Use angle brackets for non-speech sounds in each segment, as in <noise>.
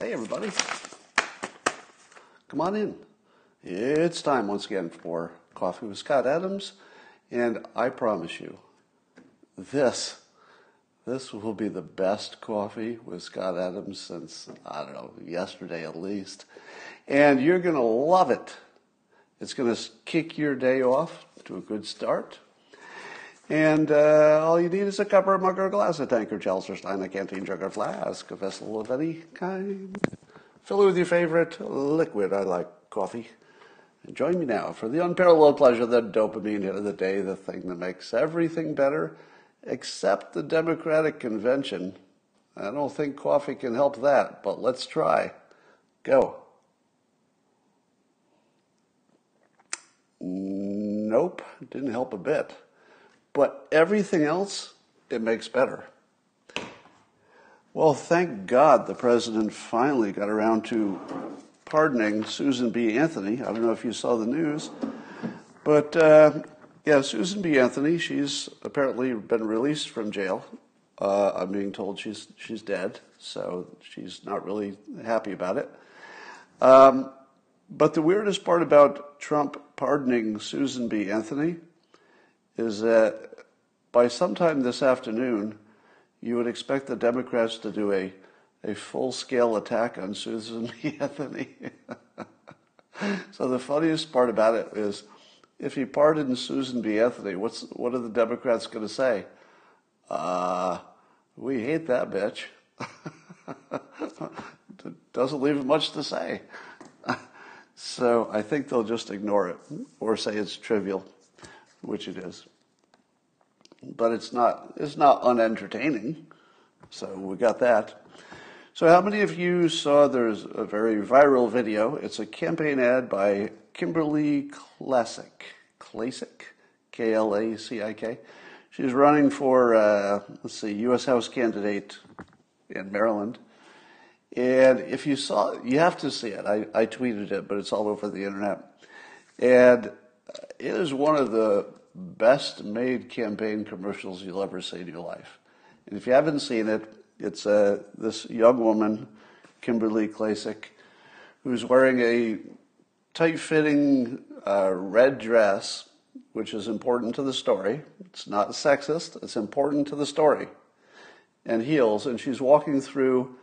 Hey, everybody. Come on in. It's time once again for Coffee with Scott Adams, and I promise you, this this will be the best coffee with Scott Adams since I don't know yesterday at least, and you're gonna love it. It's gonna kick your day off to a good start. And uh, all you need is a cup or a mug or a glass, a tank or chalice or stein, a canteen, jug or flask, a vessel of any kind. Fill it with your favorite liquid. I like coffee. And join me now for the unparalleled pleasure, the dopamine hit of the day, the thing that makes everything better, except the Democratic convention. I don't think coffee can help that, but let's try. Go. Nope, didn't help a bit. But everything else, it makes better. Well, thank God the president finally got around to pardoning Susan B. Anthony. I don't know if you saw the news, but uh, yeah, Susan B. Anthony, she's apparently been released from jail. Uh, I'm being told she's she's dead, so she's not really happy about it. Um, but the weirdest part about Trump pardoning Susan B. Anthony is that by sometime this afternoon, you would expect the Democrats to do a, a full scale attack on Susan <laughs> B. Anthony. <laughs> so the funniest part about it is if he pardoned Susan B. Anthony, what's, what are the Democrats going to say? Uh, we hate that bitch. <laughs> Doesn't leave much to say. So I think they'll just ignore it or say it's trivial, which it is but it's not it's not unentertaining. So we got that. So how many of you saw there's a very viral video? It's a campaign ad by Kimberly Klacik. Klacik? K L A C I K. She's running for uh, let's see, U.S. House candidate in Maryland. And if you saw, you have to see it. I, I tweeted it, but it's all over the internet. And it is one of the best made campaign commercials you'll ever see in your life. And if you haven't seen it, it's uh, this young woman, Kimberly Klacik, who's wearing a tight fitting uh, red dress, which is important to the story. It's not sexist, it's important to the story. And heels, and she's walking through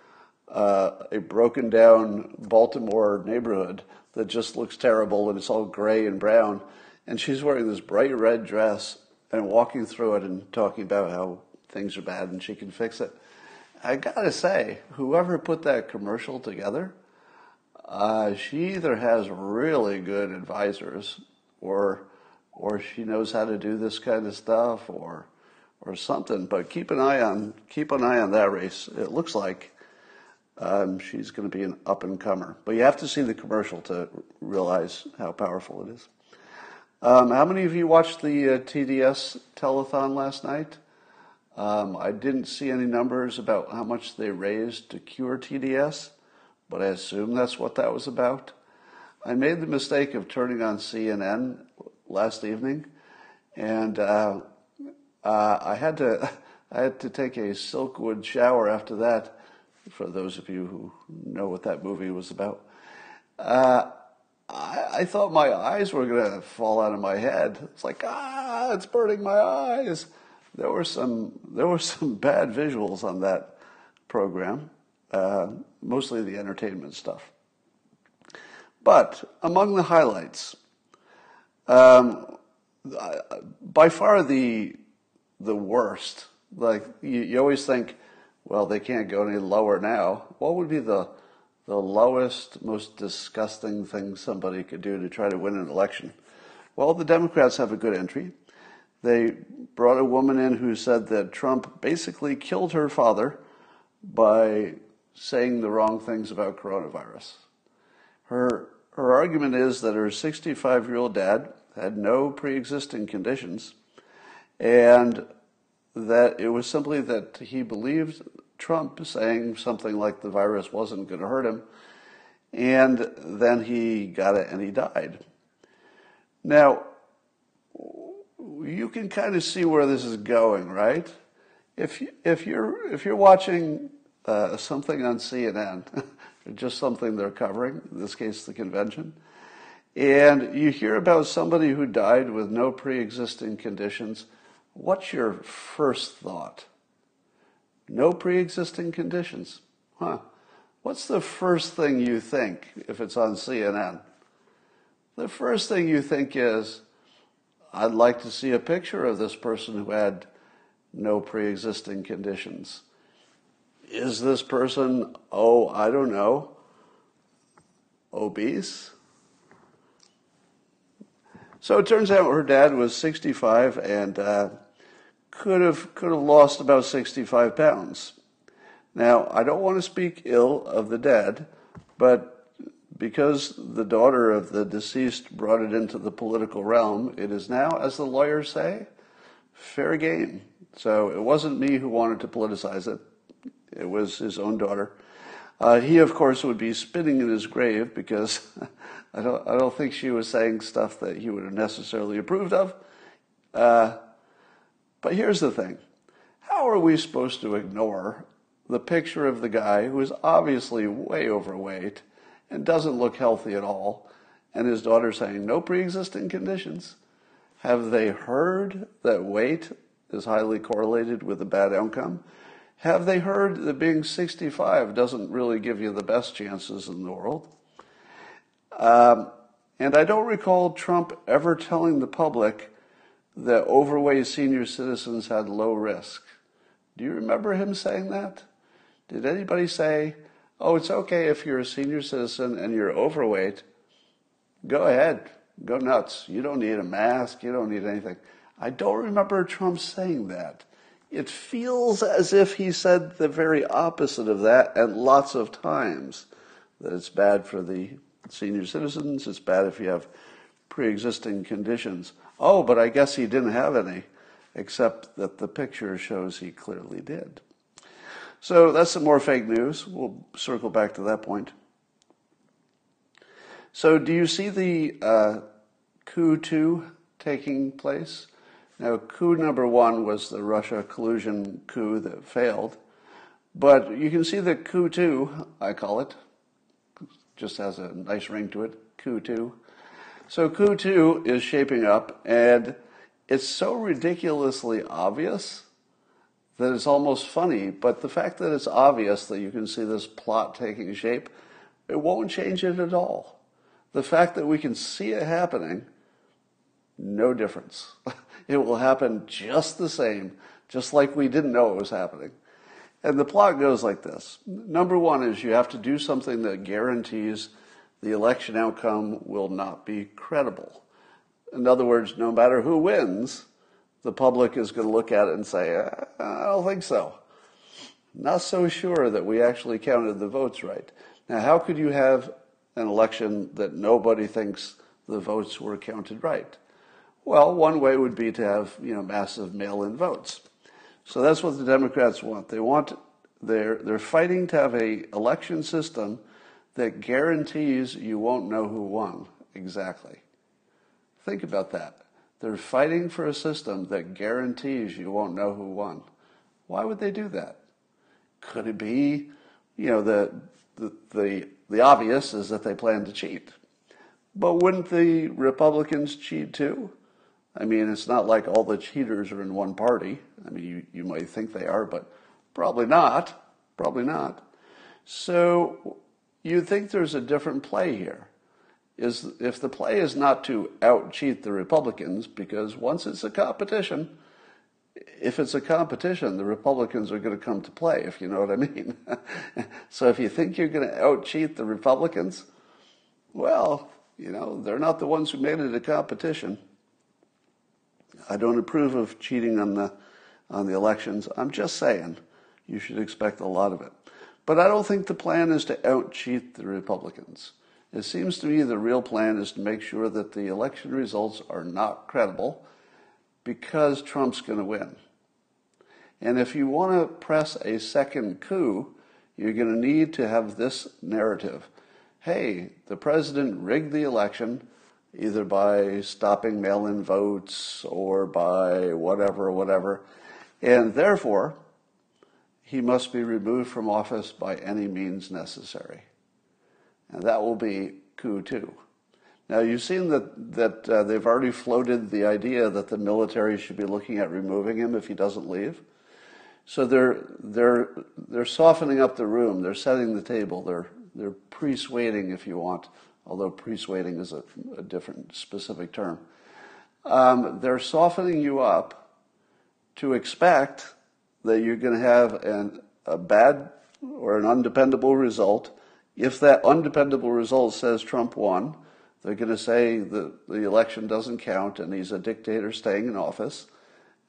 uh, a broken down Baltimore neighborhood that just looks terrible and it's all gray and brown and she's wearing this bright red dress and walking through it and talking about how things are bad and she can fix it. I gotta say, whoever put that commercial together, uh, she either has really good advisors or or she knows how to do this kind of stuff or or something. But keep an eye on keep an eye on that race. It looks like um, she's going to be an up and comer. But you have to see the commercial to realize how powerful it is. Um, how many of you watched the uh, TDS telethon last night? Um, I didn't see any numbers about how much they raised to cure TDS, but I assume that's what that was about. I made the mistake of turning on CNN last evening, and uh, uh, I had to <laughs> I had to take a Silkwood shower after that. For those of you who know what that movie was about. Uh, I, I thought my eyes were going to fall out of my head. It's like, ah, it's burning my eyes. There were some, there were some <laughs> bad visuals on that program, uh, mostly the entertainment stuff. But among the highlights, um, by far the the worst. Like you, you always think, well, they can't go any lower now. What would be the the lowest, most disgusting thing somebody could do to try to win an election. Well, the Democrats have a good entry. They brought a woman in who said that Trump basically killed her father by saying the wrong things about coronavirus. Her, her argument is that her 65 year old dad had no pre existing conditions and that it was simply that he believed Trump saying something like the virus wasn't going to hurt him. And then he got it and he died. Now, you can kind of see where this is going, right? If you, if you're if you're watching uh, something on CNN, <laughs> just something they're covering, in this case the convention, and you hear about somebody who died with no pre-existing conditions, what's your first thought? No pre-existing conditions, huh? What's the first thing you think if it's on CNN? The first thing you think is, I'd like to see a picture of this person who had no pre existing conditions. Is this person, oh, I don't know, obese? So it turns out her dad was 65 and uh, could have could have lost about 65 pounds. Now I don't want to speak ill of the dead, but because the daughter of the deceased brought it into the political realm, it is now, as the lawyers say, fair game. So it wasn't me who wanted to politicize it, it was his own daughter. Uh, he, of course, would be spinning in his grave because <laughs> I don't, I don't think she was saying stuff that he would have necessarily approved of. Uh, but here's the thing how are we supposed to ignore the picture of the guy who is obviously way overweight? and doesn't look healthy at all. And his daughter saying, no pre existing conditions. Have they heard that weight is highly correlated with a bad outcome? Have they heard that being 65 doesn't really give you the best chances in the world? Um, and I don't recall Trump ever telling the public that overweight senior citizens had low risk. Do you remember him saying that? Did anybody say, oh, it's okay if you're a senior citizen and you're overweight. Go ahead, go nuts. You don't need a mask, you don't need anything. I don't remember Trump saying that. It feels as if he said the very opposite of that and lots of times that it's bad for the senior citizens, it's bad if you have pre existing conditions. Oh, but I guess he didn't have any, except that the picture shows he clearly did. So that's some more fake news. We'll circle back to that point. So, do you see the uh, coup two taking place? Now, coup number one was the Russia collusion coup that failed. But you can see the coup two, I call it, just has a nice ring to it, coup two. So, coup two is shaping up, and it's so ridiculously obvious that it's almost funny, but the fact that it's obvious that you can see this plot taking shape, it won't change it at all. The fact that we can see it happening, no difference. <laughs> it will happen just the same, just like we didn't know it was happening. And the plot goes like this. Number one is you have to do something that guarantees the election outcome will not be credible. In other words, no matter who wins, the public is going to look at it and say, I don't think so. Not so sure that we actually counted the votes right. Now, how could you have an election that nobody thinks the votes were counted right? Well, one way would be to have, you know, massive mail-in votes. So that's what the Democrats want. They want they're they're fighting to have a election system that guarantees you won't know who won exactly. Think about that. They're fighting for a system that guarantees you won't know who won. Why would they do that? Could it be, you know, the, the, the, the obvious is that they plan to cheat. But wouldn't the Republicans cheat too? I mean, it's not like all the cheaters are in one party. I mean, you, you might think they are, but probably not. Probably not. So you'd think there's a different play here is if the play is not to out cheat the Republicans, because once it's a competition, if it's a competition, the Republicans are going to come to play, if you know what I mean. <laughs> so if you think you're going to out cheat the Republicans, well, you know, they're not the ones who made it a competition. I don't approve of cheating on the on the elections. I'm just saying you should expect a lot of it. But I don't think the plan is to out cheat the Republicans. It seems to me the real plan is to make sure that the election results are not credible because Trump's going to win. And if you want to press a second coup, you're going to need to have this narrative. Hey, the president rigged the election. either by stopping mail in votes or by whatever, whatever. And therefore, he must be removed from office by any means necessary. And that will be coup two. Now, you've seen that, that uh, they've already floated the idea that the military should be looking at removing him if he doesn't leave. So they're, they're, they're softening up the room, they're setting the table, they're, they're persuading, if you want, although persuading is a, a different specific term. Um, they're softening you up to expect that you're going to have an, a bad or an undependable result. If that undependable result says Trump won, they're going to say that the election doesn't count and he's a dictator staying in office.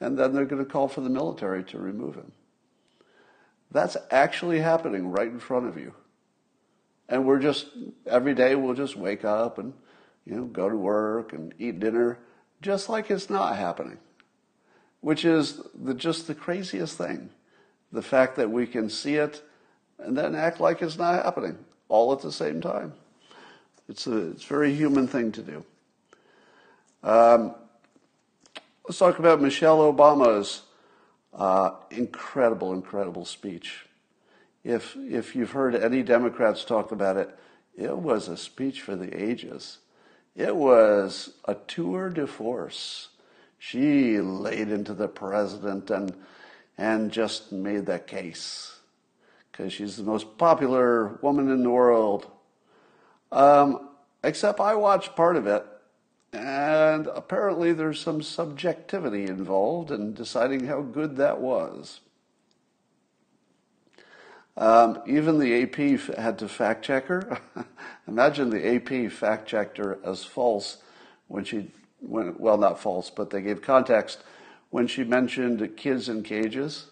And then they're going to call for the military to remove him. That's actually happening right in front of you. And we're just, every day we'll just wake up and, you know, go to work and eat dinner just like it's not happening, which is the, just the craziest thing. The fact that we can see it and then act like it's not happening all at the same time. It's a, it's a very human thing to do. Um, let's talk about Michelle Obama's uh, incredible, incredible speech. If, if you've heard any Democrats talk about it, it was a speech for the ages. It was a tour de force. She laid into the president and, and just made that case because she's the most popular woman in the world. Um, except I watched part of it, and apparently there's some subjectivity involved in deciding how good that was. Um, even the AP had to fact check her. <laughs> Imagine the AP fact checked her as false when she, when, well, not false, but they gave context when she mentioned kids in cages.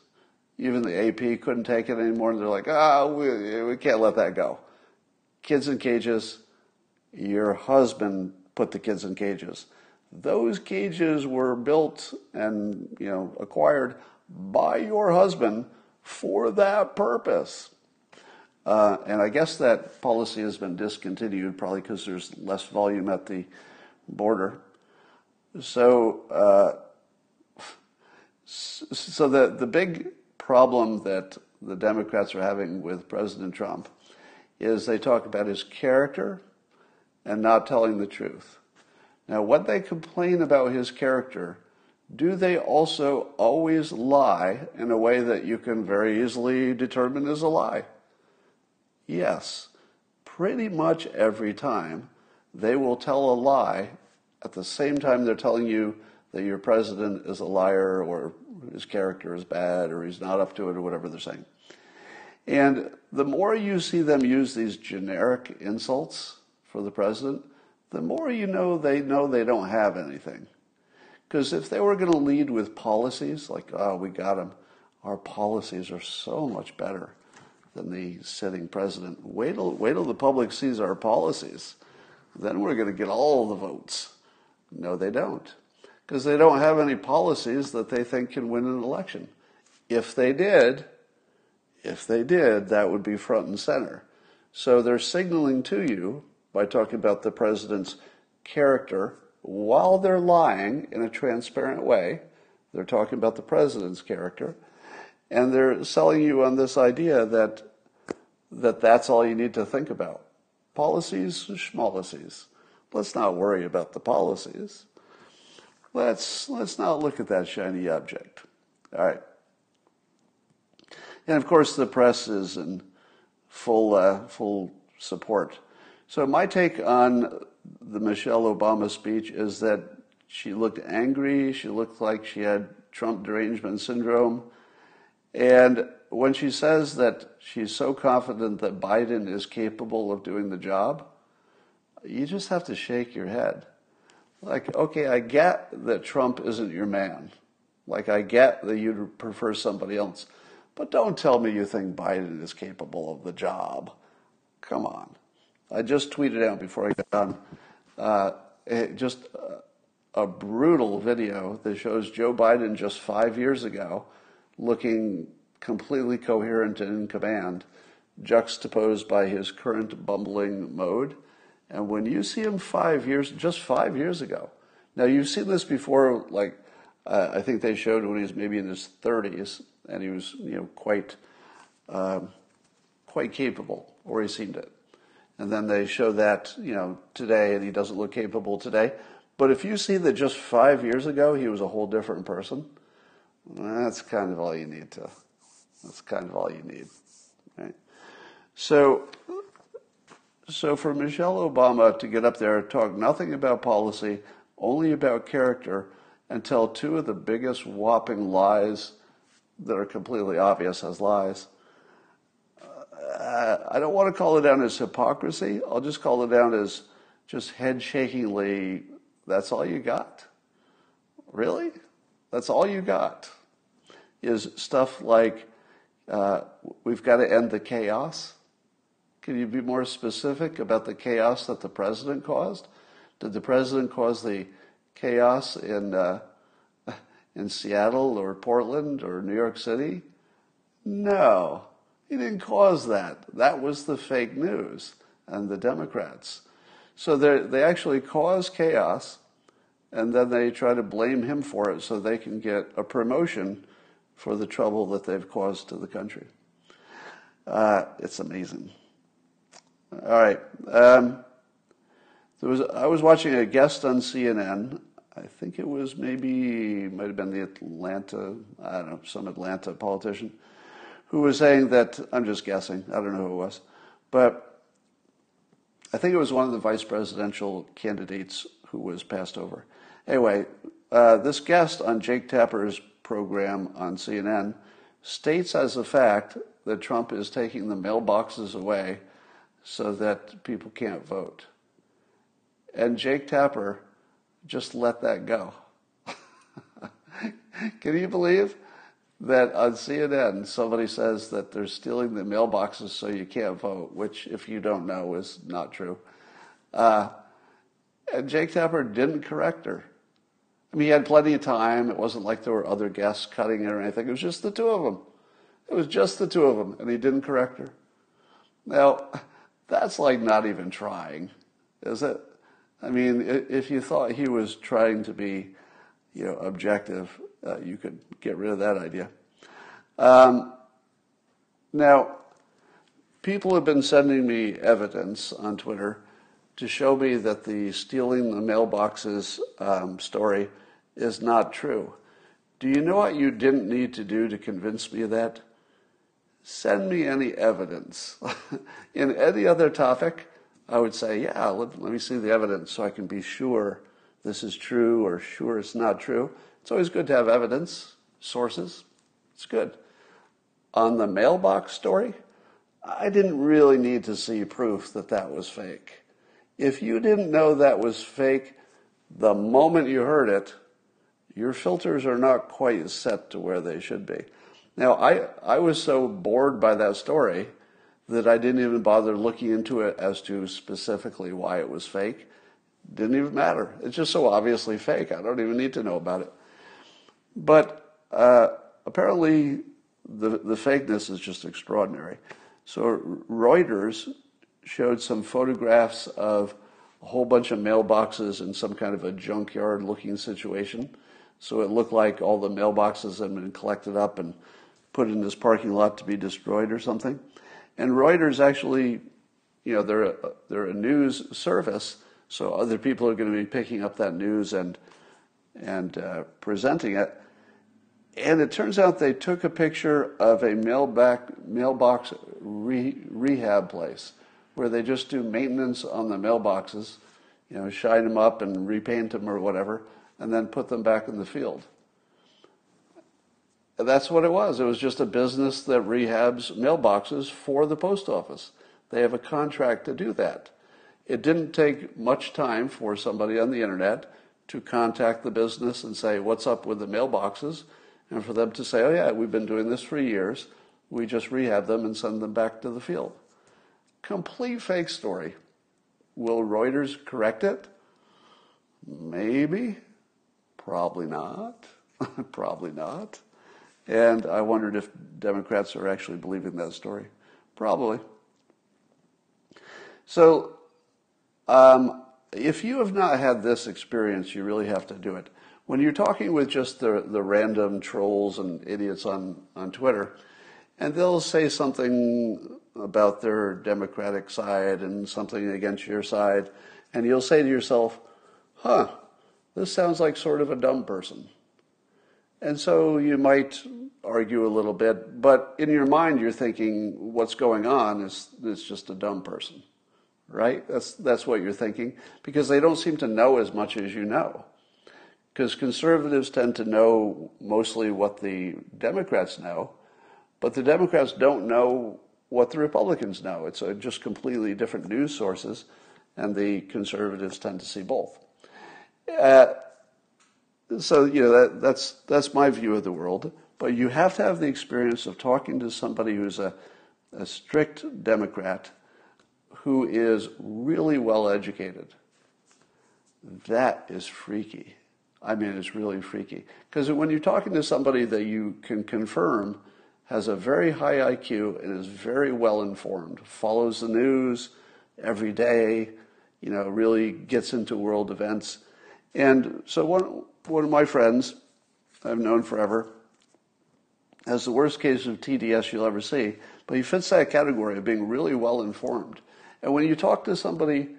Even the AP couldn't take it anymore. And they're like, ah, we, we can't let that go. Kids in cages, your husband put the kids in cages. Those cages were built and, you know, acquired by your husband for that purpose. Uh, and I guess that policy has been discontinued probably because there's less volume at the border. So, uh, so the, the big problem that the Democrats are having with President Trump is they talk about his character and not telling the truth. Now, what they complain about his character do they also always lie in a way that you can very easily determine is a lie? Yes, pretty much every time they will tell a lie at the same time they're telling you that your president is a liar or his character is bad or he's not up to it or whatever they're saying. And the more you see them use these generic insults for the president, the more you know they know they don't have anything. Because if they were going to lead with policies, like, oh, we got them, our policies are so much better than the sitting president. Wait till, wait till the public sees our policies. Then we're going to get all the votes. No, they don't. Because they don't have any policies that they think can win an election. If they did, if they did, that would be front and center. So they're signaling to you by talking about the president's character while they're lying in a transparent way. They're talking about the president's character, and they're selling you on this idea that that that's all you need to think about. Policies, schmolicies. Let's not worry about the policies. Let's let's not look at that shiny object. All right. And of course, the press is in full uh, full support. So my take on the Michelle Obama speech is that she looked angry. She looked like she had Trump derangement syndrome. And when she says that she's so confident that Biden is capable of doing the job, you just have to shake your head. Like, okay, I get that Trump isn't your man. Like, I get that you'd prefer somebody else. But don't tell me you think Biden is capable of the job. Come on. I just tweeted out before I got done uh, just a brutal video that shows Joe Biden just five years ago looking completely coherent and in command, juxtaposed by his current bumbling mode. And when you see him five years, just five years ago, now you've seen this before, like uh, I think they showed when he was maybe in his 30s, and he was you know quite um, quite capable, or he seemed it. And then they show that you know today, and he doesn't look capable today. But if you see that just five years ago he was a whole different person, that's kind of all you need to. That's kind of all you need, right? So, so for Michelle Obama to get up there and talk nothing about policy, only about character, and tell two of the biggest whopping lies that are completely obvious as lies. Uh, I don't want to call it down as hypocrisy. I'll just call it down as just head shakingly that's all you got? Really? That's all you got? Is stuff like uh, we've got to end the chaos? Can you be more specific about the chaos that the president caused? Did the president cause the chaos in uh, <laughs> in Seattle or Portland or New York City? No, he didn't cause that. That was the fake news and the Democrats. So they actually cause chaos, and then they try to blame him for it so they can get a promotion for the trouble that they've caused to the country. Uh, it's amazing. All right. Um, there was I was watching a guest on CNN. I think it was maybe might have been the Atlanta I don't know some Atlanta politician who was saying that I'm just guessing. I don't know who it was, but I think it was one of the vice presidential candidates who was passed over. Anyway, uh, this guest on Jake Tapper's program on CNN states as a fact that Trump is taking the mailboxes away so that people can't vote. And Jake Tapper just let that go. <laughs> Can you believe that on CNN somebody says that they're stealing the mailboxes so you can't vote, which, if you don't know, is not true. Uh, and Jake Tapper didn't correct her. I mean, he had plenty of time. It wasn't like there were other guests cutting it or anything. It was just the two of them. It was just the two of them, and he didn't correct her. Now, that's like not even trying, is it? I mean, if you thought he was trying to be, you know, objective, uh, you could get rid of that idea. Um, now, people have been sending me evidence on Twitter to show me that the stealing the mailboxes um, story is not true. Do you know what you didn't need to do to convince me of that? Send me any evidence. <laughs> In any other topic, I would say, yeah, let, let me see the evidence so I can be sure this is true or sure it's not true. It's always good to have evidence, sources. It's good. On the mailbox story, I didn't really need to see proof that that was fake. If you didn't know that was fake the moment you heard it, your filters are not quite set to where they should be. Now, I, I was so bored by that story that I didn't even bother looking into it as to specifically why it was fake. Didn't even matter. It's just so obviously fake. I don't even need to know about it. But uh, apparently, the, the fakeness is just extraordinary. So, Reuters showed some photographs of a whole bunch of mailboxes in some kind of a junkyard looking situation. So, it looked like all the mailboxes had been collected up and put in this parking lot to be destroyed or something. And Reuters actually, you know, they're a, they're a news service, so other people are going to be picking up that news and and uh, presenting it. And it turns out they took a picture of a mailback, mailbox re, rehab place where they just do maintenance on the mailboxes, you know, shine them up and repaint them or whatever, and then put them back in the field. That's what it was. It was just a business that rehabs mailboxes for the post office. They have a contract to do that. It didn't take much time for somebody on the internet to contact the business and say, What's up with the mailboxes? and for them to say, oh, yeah, we've been doing this for years. We just rehab them and send them back to the field. Complete fake story. Will Reuters correct it? Maybe. Probably not. <laughs> Probably not. And I wondered if Democrats are actually believing that story. Probably. So Um, if you have not had this experience, you really have to do it. When you're talking with just the, the random trolls and idiots on, on Twitter, and they'll say something about their Democratic side and something against your side, and you'll say to yourself, huh, this sounds like sort of a dumb person. And so you might argue a little bit, but in your mind you're thinking what's going on is, is just a dumb person, right? That's, that's what you're thinking because they don't seem to know as much as you know. Because conservatives tend to know mostly what the Democrats know, but the Democrats don't know what the Republicans know. It's a, just completely different news sources, and the conservatives tend to see both. Uh, so you know that, that's that's my view of the world. But you have to have the experience of talking to somebody who's a, a strict Democrat, who is really well educated. That is freaky. I mean, it's really freaky because when you're talking to somebody that you can confirm has a very high IQ and is very well informed, follows the news every day, you know, really gets into world events. And so one, one of my friends I've known forever has the worst case of TDS you'll ever see, but he fits that category of being really well informed. And when you talk to somebody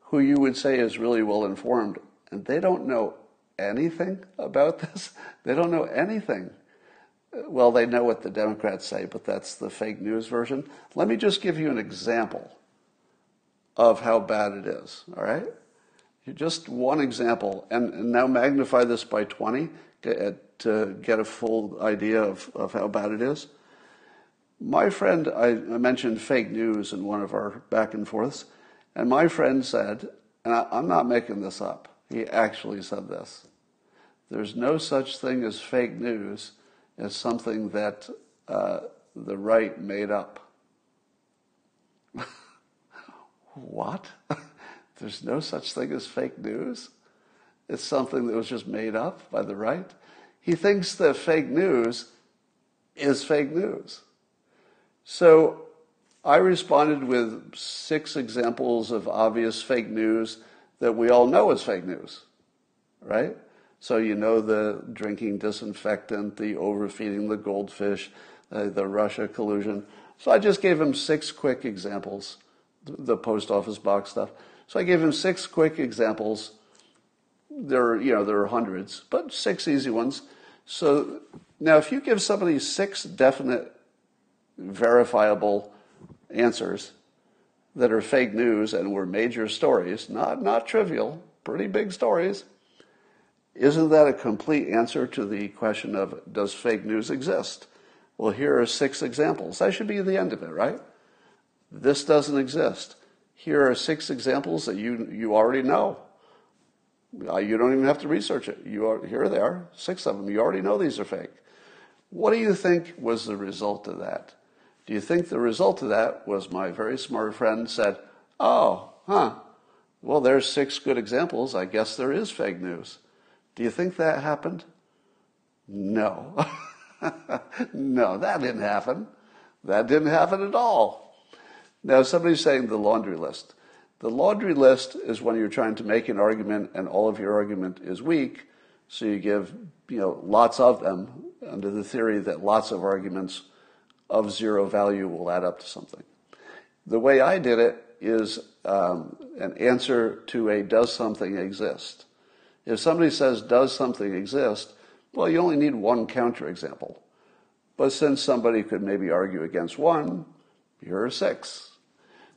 who you would say is really well informed, and they don't know anything about <laughs> this, they don't know anything. Uh, well, they know what the Democrats say, but that's the fake news version. Let me just give you an example of how bad it is, all right? Just one example, and, now magnify this by 20 to, to get a full idea of, of how bad it is. My friend, I, I mentioned fake news in one of our back and forths, and my friend said, and I, I'm not making this up, he actually said this there's no such thing as fake news as something that uh, the right made up. <laughs> what? <laughs> There's no such thing as fake news. It's something that was just made up by the right. He thinks that fake news is fake news. So I responded with six examples of obvious fake news that we all know is fake news, right? So you know the drinking disinfectant, the overfeeding the goldfish, uh, the Russia collusion. So I just gave him six quick examples, the post office box stuff. So I gave him six quick examples. There are, you know, there are hundreds, but six easy ones. So now if you give somebody six definite, verifiable answers that are fake news and were major stories, not, not trivial, pretty big stories, isn't that a complete answer to the question of does fake news exist? Well, here are six examples. That should be the end of it, right? This doesn't exist. Here are six examples that you, you already know. Uh, you don't even have to research it. You are, here they are, six of them. You already know these are fake. What do you think was the result of that? Do you think the result of that was my very smart friend said, oh, huh, well, there's six good examples. I guess there is fake news. Do you think that happened? No. <laughs> no, that didn't happen. That didn't happen at all. Now, somebody's saying the laundry list. The laundry list is when you're trying to make an argument and all of your argument is weak, so you give you know lots of them under the theory that lots of arguments of zero value will add up to something. The way I did it is um, an answer to a does something exist. If somebody says does something exist, well, you only need one counterexample. But since somebody could maybe argue against one, here are six.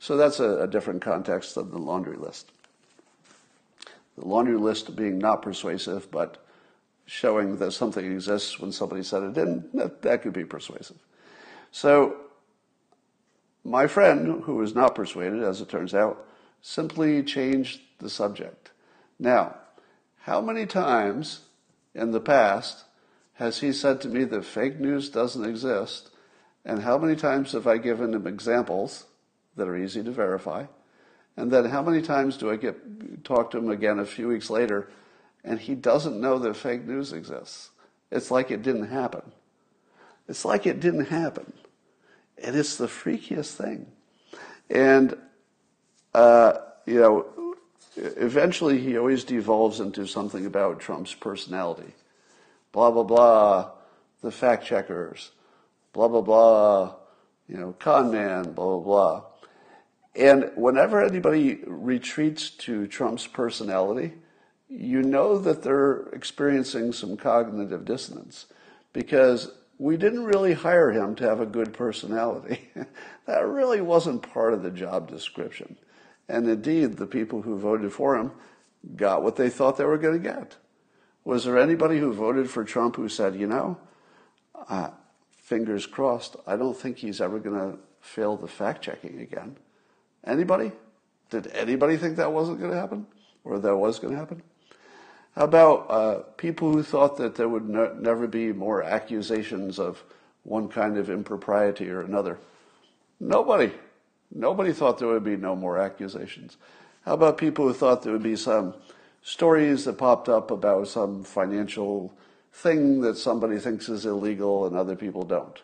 So that's a, a different context than the laundry list. The laundry list being not persuasive, but showing that something exists when somebody said it didn't, that, that could be persuasive. So my friend, who was not persuaded, as it turns out, simply changed the subject. Now, how many times in the past has he said to me that fake news doesn't exist? And how many times have I given him examples that are easy to verify. And then how many times do I get talk to him again a few weeks later and he doesn't know that fake news exists? It's like it didn't happen. It's like it didn't happen. And it's the freakiest thing. And, uh, you know, eventually he always devolves into something about Trump's personality. Blah, blah, blah, the fact checkers, blah, blah, blah, you know, con man, blah, blah, blah. And whenever anybody retreats to Trump's personality, you know that they're experiencing some cognitive dissonance because we didn't really hire him to have a good personality. <laughs> that really wasn't part of the job description. And indeed, the people who voted for him got what they thought they were going to get. Was there anybody who voted for Trump who said, you know, uh, fingers crossed, I don't think he's ever going to fail the fact checking again? Anybody? Did anybody think that wasn't going to happen? Or that was going to happen? How about uh, people who thought that there would never be more accusations of one kind of impropriety or another? Nobody. Nobody thought there would be no more accusations. How about people who thought there would be some stories that popped up about some financial thing that somebody thinks is illegal and other people don't?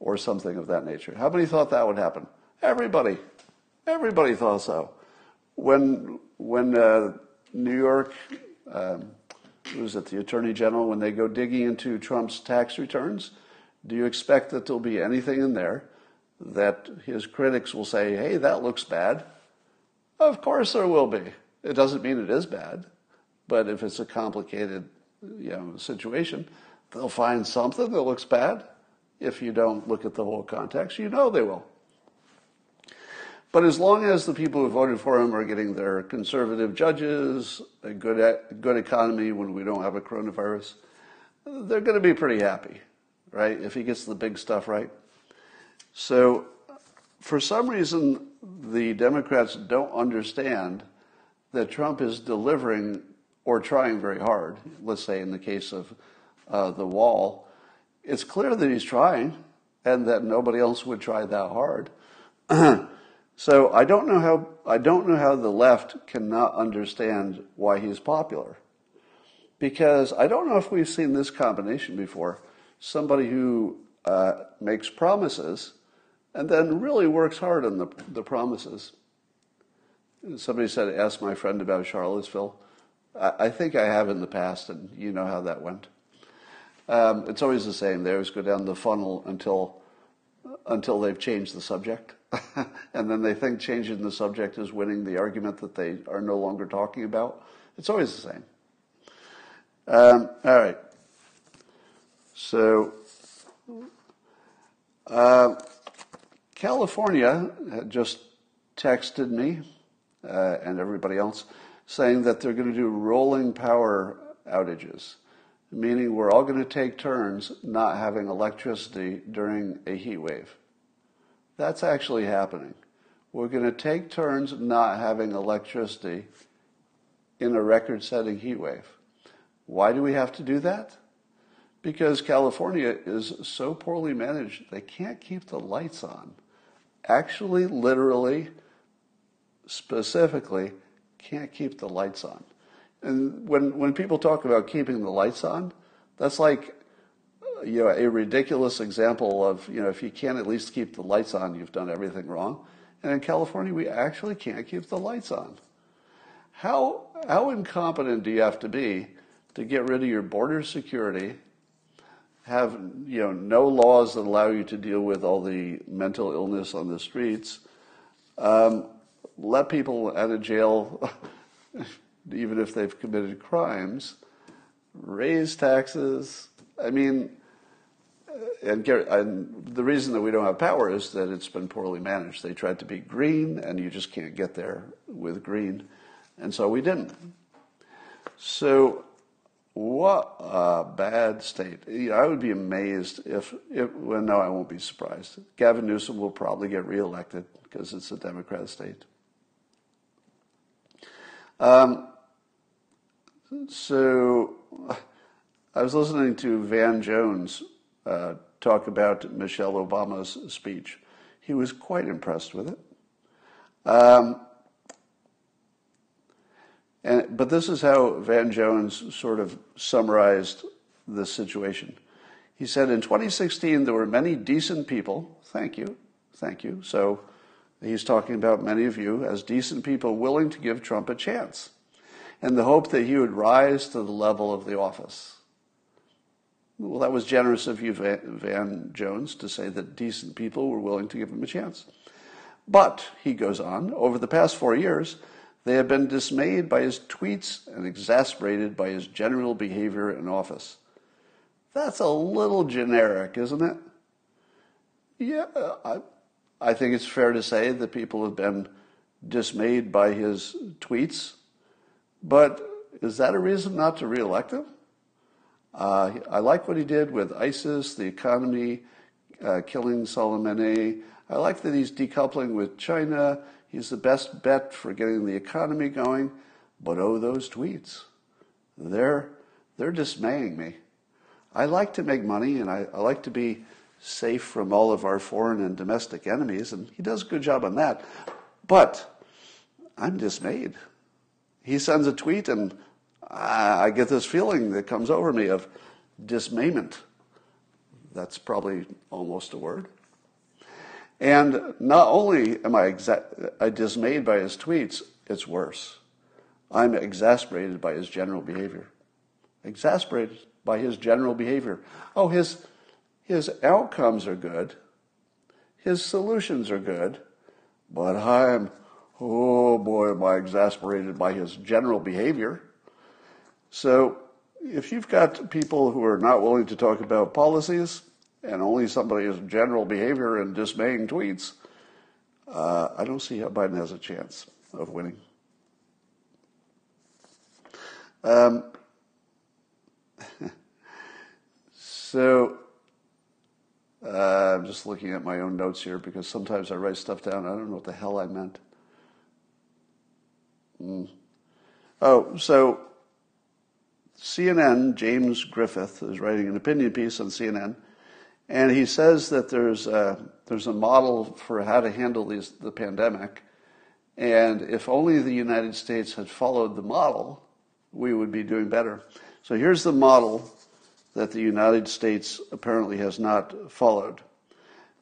Or something of that nature. How many thought that would happen? Everybody. Everybody thought so. When, when uh, New York um, who's at the Attorney General, when they go digging into Trump's tax returns, do you expect that there'll be anything in there that his critics will say, hey, that looks bad? Of course there will be. It doesn't mean it is bad, but if it's a complicated you know, situation, they'll find something that looks bad. If you don't look at the whole context, you know they will. But as long as the people who voted for him are getting their conservative judges, a good, good economy when we don't have a coronavirus, they're going to be pretty happy, right? If he gets the big stuff right. So, for some reason, the Democrats don't understand that Trump is delivering or trying very hard. Let's say in the case of uh, the wall, it's clear that he's trying and that nobody else would try that hard. <clears throat> So I don't know how I don't know how the left cannot understand why he's popular. Because I don't know if we've seen this combination before. Somebody who uh, makes promises and then really works hard on the, the promises. Somebody said, ask my friend about Charlottesville. I, I think I have in the past, and you know how that went. Um, it's always the same. They always go down the funnel until until they've changed the subject. <laughs> and then they think changing the subject is winning the argument that they are no longer talking about. It's always the same. Um, all right. So, uh, California just texted me uh, and everybody else saying that they're going to do rolling power outages, meaning we're all going to take turns not having electricity during a heat wave. That's actually happening. We're going to take turns not having electricity in a record setting heat wave. Why do we have to do that? Because California is so poorly managed, they can't keep the lights on. Actually, literally, specifically, can't keep the lights on. And when, when people talk about keeping the lights on, that's like you know, a ridiculous example of, you know, if you can't at least keep the lights on, you've done everything wrong. And in California, we actually can't keep the lights on. How, how incompetent do you have to be to get rid of your border security, have, you know, no laws that allow you to deal with all the mental illness on the streets, um, let people out of jail, <laughs> even if they've committed crimes, raise taxes. I mean, and, and, the reason that we don't have power is that it's been poorly managed. They tried to be green, and you just can't get there with green, and so we didn't. So, what a bad state! I would be amazed if, if well, no, I won't be surprised. Gavin Newsom will probably get reelected because it's a Democrat state. Um, so, I was listening to Van Jones uh, talk about Michelle Obama's speech. He was quite impressed with it. Um, and, but this is how Van Jones sort of summarized the situation. He said in 2016 there were many decent people. Thank you, thank you. So He's talking about many of you as decent people willing to give Trump a chance in the hope that he would rise to the level of the office. Well, that was generous of you, Van Jones, to say that decent people were willing to give him a chance. But, he goes on, over the past four years, they have been dismayed by his tweets and exasperated by his general behavior in office. That's a little generic, isn't it? Yeah, I, I think it's fair to say that people have been dismayed by his tweets, but is that a reason not to reelect him? Uh, I like what he did with ISIS, the economy, uh, killing Soleimani. I like that he's decoupling with China. He's the best bet for getting the economy going. But oh, those tweets. They're, they're dismaying me. I like to make money and I, I like to be safe from all of our foreign and domestic enemies, and he does a good job on that. But I'm dismayed. He sends a tweet and I get this feeling that comes over me of dismayment. That's probably almost a word. And not only am I, exa- dismayed by his tweets, it's worse. I'm exasperated by his general behavior. Exasperated by his general behavior. Oh, his, his outcomes are good. His solutions are good. But I'm, oh boy, am I exasperated by his general behavior. So if you've got people who are not willing to talk about policies and only somebody's general behavior and dismaying tweets, uh, I don't see how Biden has a chance of winning. Um, <laughs> so uh, I'm just looking at my own notes here because sometimes I write stuff down. I don't know what the hell I meant. Mm. Oh, so CNN, James Griffith, is writing an opinion piece on CNN, and he says that there's a, there's a model for how to handle these, the pandemic, and if only the United States had followed the model, we would be doing better. So here's the model that the United States apparently has not followed.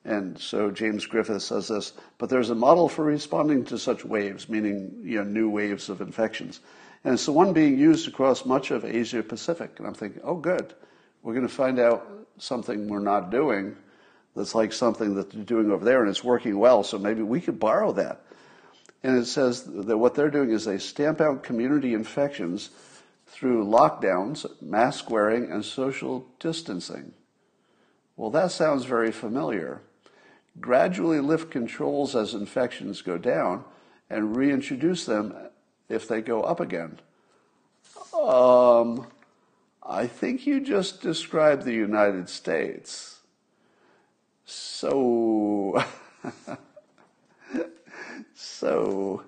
And so James Griffith says this, but there's a model for responding to such waves, meaning you know, new waves of infections. And it's the one being used across much of Asia Pacific. And I'm thinking, oh, good. We're going to find out something we're not doing that's like something that they're doing over there and it's working well. So maybe we could borrow that. And it says that what they're doing is they stamp out community infections through lockdowns, mask wearing, and social distancing. Well, that sounds very familiar. Gradually lift controls as infections go down and reintroduce them if they go up again. Um, I think you just described the United States. So, <laughs> so,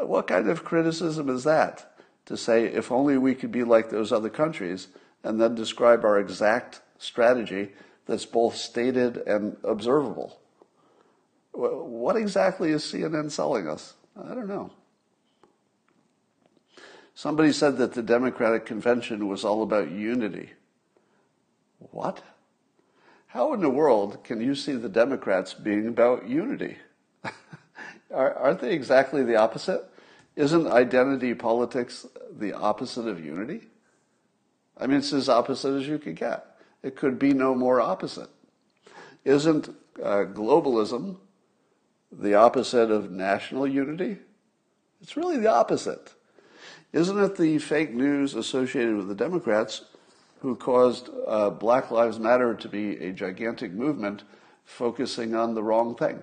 what kind of criticism is that? To say, if only we could be like those other countries, and then describe our exact strategy that's both stated and observable. What exactly is CNN selling us? I don't know. Somebody said that the Democratic convention was all about unity. What? How in the world can you see the Democrats being about unity? <laughs> Aren't they exactly the opposite? Isn't identity politics the opposite of unity? I mean, it's as opposite as you could get. It could be no more opposite. Isn't uh, globalism the opposite of national unity? It's really the opposite. Isn't it the fake news associated with the Democrats who caused uh, Black Lives Matter to be a gigantic movement focusing on the wrong thing?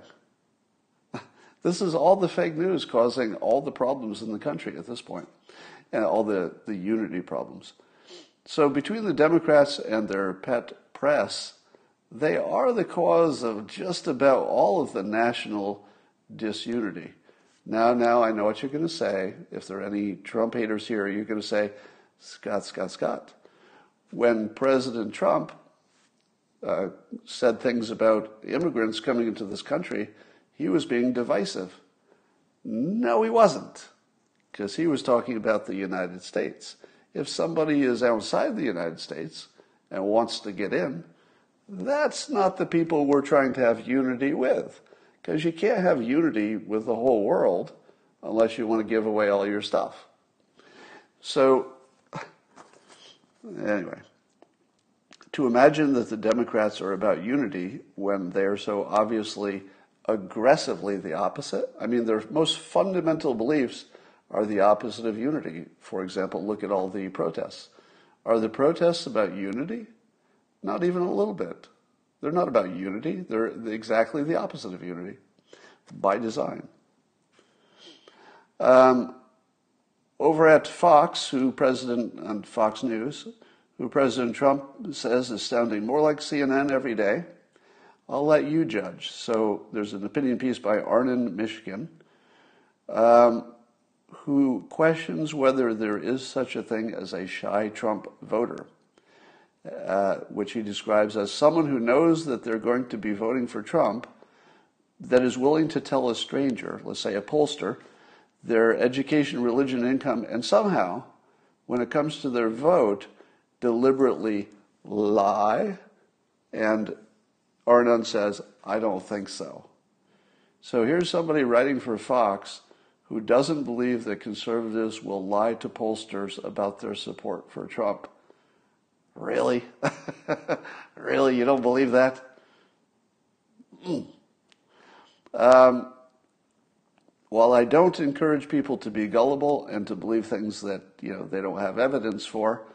<laughs> this is all the fake news causing all the problems in the country at this point, and all the, the unity problems. So between the Democrats and their pet press, they are the cause of just about all of the national disunity. Now, now I know what you're going to say. If there are any Trump haters here, you're going to say, Scott, Scott, Scott. When President Trump uh, said things about immigrants coming into this country, he was being divisive. No, he wasn't, because he was talking about the United States. If somebody is outside the United States and wants to get in, that's not the people we're trying to have unity with. Because you can't have unity with the whole world unless you want to give away all your stuff. So, <laughs> anyway, to imagine that the Democrats are about unity when they're so obviously aggressively the opposite, I mean, their most fundamental beliefs are the opposite of unity. For example, look at all the protests. Are the protests about unity? Not even a little bit. They're not about unity. They're exactly the opposite of unity by design. Um, over at Fox, who President on Fox News, who President Trump says is sounding more like CNN every day, I'll let you judge. So there's an opinion piece by Arnon Mishkin, um, who questions whether there is such a thing as a shy Trump voter. Uh, which he describes as someone who knows that they're going to be voting for Trump, that is willing to tell a stranger, let's say a pollster, their education, religion, income, and somehow, when it comes to their vote, deliberately lie. And Arnon says, I don't think so. So here's somebody writing for Fox who doesn't believe that conservatives will lie to pollsters about their support for Trump. Really? <laughs> really? You don't believe that? Mm. Um, while I don't encourage people to be gullible and to believe things that you know they don't have evidence for,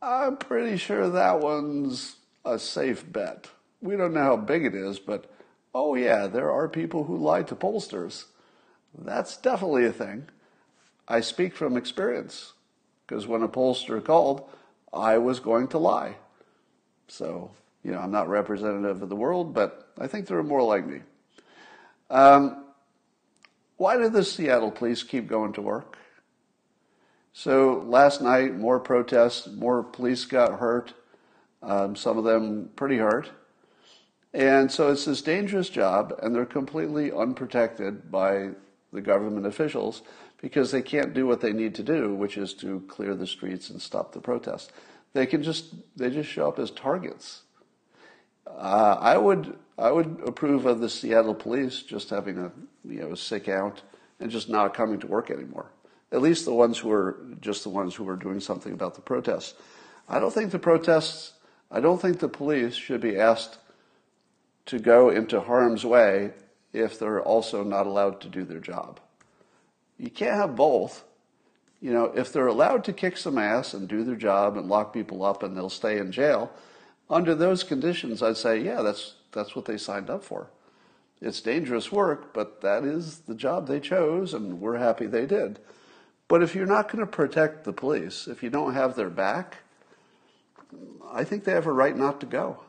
I'm pretty sure that one's a safe bet. We don't know how big it is, but oh yeah, there are people who lie to pollsters. That's definitely a thing. I speak from experience because when a pollster called, I was going to lie. So, you know, I'm not representative of the world, but I think there are more like me. Um, why did the Seattle police keep going to work? So last night, more protests, more police got hurt, um, some of them pretty hurt. And so it's this dangerous job, and they're completely unprotected by the government officials because they can't do what they need to do, which is to clear the streets and stop the protests. They can just they just show up as targets. Uh, I would I would approve of the Seattle police just having a you know a sick out and just not coming to work anymore. At least the ones who are just the ones who are doing something about the protests. I don't think the protests. I don't think the police should be asked to go into harm's way if they're also not allowed to do their job. You can't have both. You know, if they're allowed to kick some ass and do their job and lock people up and they'll stay in jail, under those conditions, I'd say, yeah, that's, that's what they signed up for. It's dangerous work, but that is the job they chose, and we're happy they did. But if you're not going to protect the police, if you don't have their back, I think they have a right not to go.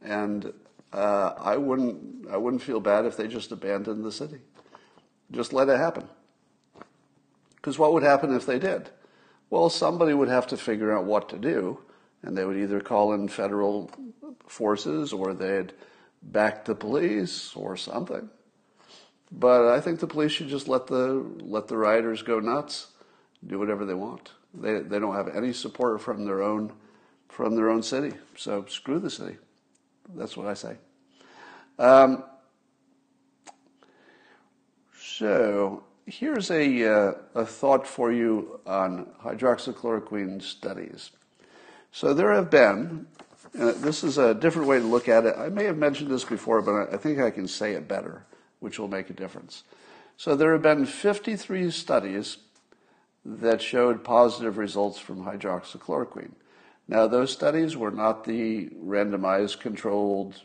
And uh, I wouldn't, I wouldn't feel bad if they just abandoned the city. Just let it happen. Because what would happen if they did? Well, somebody would have to figure out what to do, and they would either call in federal forces or they'd back the police or something. But I think the police should just let the let the rioters go nuts, do whatever they want. They they don't have any support from their own from their own city, so screw the city. That's what I say. Um, so here's a, uh, a thought for you on hydroxychloroquine studies. So there have been, uh, this is a different way to look at it. I may have mentioned this before, but I think I can say it better, which will make a difference. So there have been 53 studies that showed positive results from hydroxychloroquine. Now, those studies were not the randomized, controlled,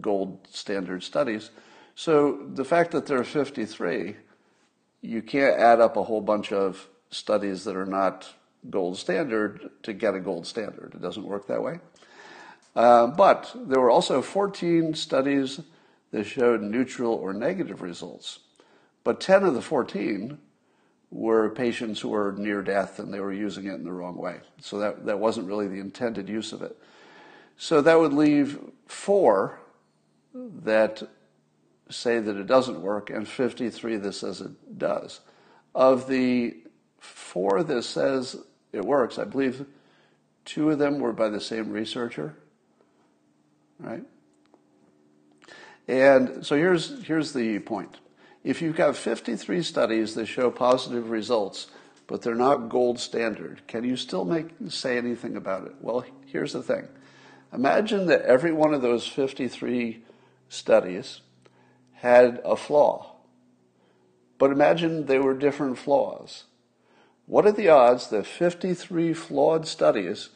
gold standard studies. So the fact that there are 53 you can't add up a whole bunch of studies that are not gold standard to get a gold standard. It doesn't work that way. Uh, but there were also 14 studies that showed neutral or negative results. But 10 of the 14 were patients who were near death and they were using it in the wrong way. So that, that wasn't really the intended use of it. So that would leave four that say that it doesn't work and 53 that says it does. Of the four that says it works, I believe two of them were by the same researcher, right? And so here's, here's the point. If you've got 53 studies that show positive results, but they're not gold standard, can you still make, say anything about it? Well, here's the thing. Imagine that every one of those 53 studies had a flaw. But imagine they were different flaws. What are the odds that 53 flawed studies,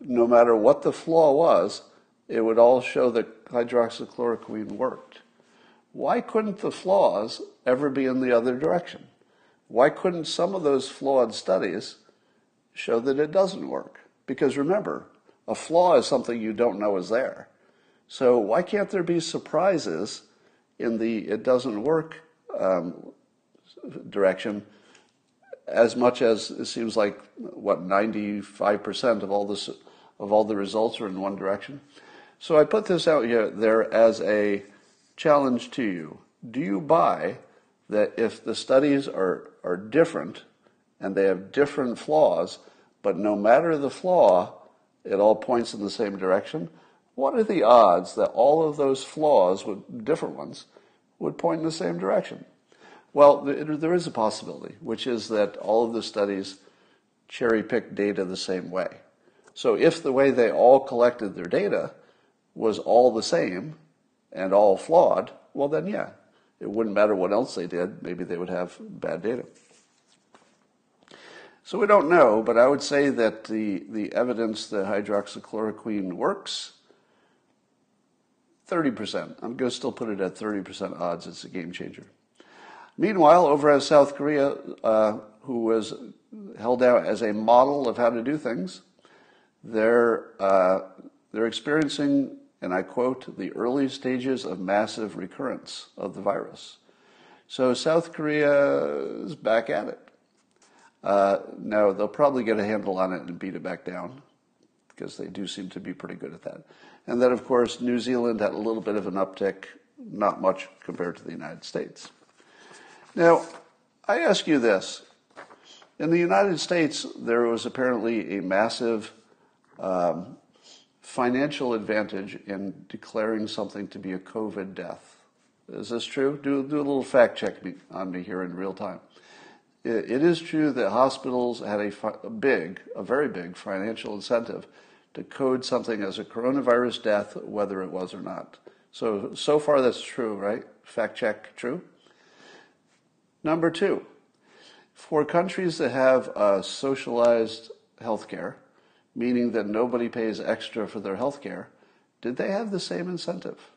no matter what the flaw was, it would all show that hydroxychloroquine worked? Why couldn't the flaws ever be in the other direction? Why couldn't some of those flawed studies show that it doesn't work? Because remember, a flaw is something you don't know is there. So why can't there be surprises in the it doesn't work um, direction as much as it seems like what 95% of all this of all the results are in one direction. So I put this out here there as a challenge to you. Do you buy that if the studies are, are different and they have different flaws, but no matter the flaw, it all points in the same direction? What are the odds that all of those flaws, would, different ones, would point in the same direction? Well, there is a possibility, which is that all of the studies cherry pick data the same way. So if the way they all collected their data was all the same and all flawed, well, then yeah, it wouldn't matter what else they did. Maybe they would have bad data. So we don't know, but I would say that the, the evidence that hydroxychloroquine works, 30%. I'm going to still put it at 30% odds it's a game changer. Meanwhile, over at South Korea, uh, who was held out as a model of how to do things, they're, uh, they're experiencing, and I quote, the early stages of massive recurrence of the virus. So South Korea is back at it. Uh, no, they'll probably get a handle on it and beat it back down because they do seem to be pretty good at that. And then, of course, New Zealand had a little bit of an uptick, not much compared to the United States. Now, I ask you this. In the United States, there was apparently a massive um, financial advantage in declaring something to be a COVID death. Is this true? Do, do a little fact check me, on me here in real time. it, it is true that hospitals had a, a big, a very big financial incentive to code something as a coronavirus death, whether it was or not. So, so far that's true, right? Fact check, true? Number two, for countries that have uh, socialized healthcare, meaning that nobody pays extra for their healthcare, did they have the same incentive?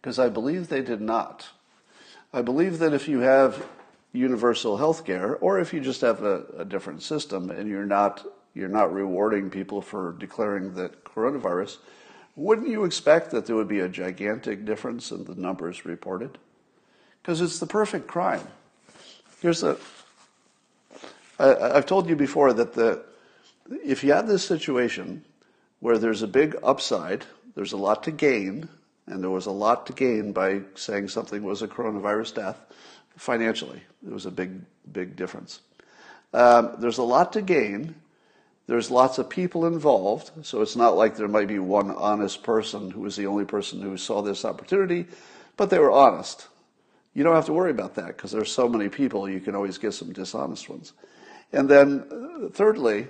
Because I believe they did not. I believe that if you have universal healthcare, or if you just have a, a different system and you're not you're not rewarding people for declaring that coronavirus, wouldn't you expect that there would be a gigantic difference in the numbers reported? because it's the perfect crime. Here's the. I, I've told you before that the if you have this situation where there's a big upside, there's a lot to gain, and there was a lot to gain by saying something was a coronavirus death financially. It was a big, big difference. Um, there's a lot to gain. There's lots of people involved, so it's not like there might be one honest person who was the only person who saw this opportunity, but they were honest you don't have to worry about that because there's so many people, you can always get some dishonest ones. And then, thirdly,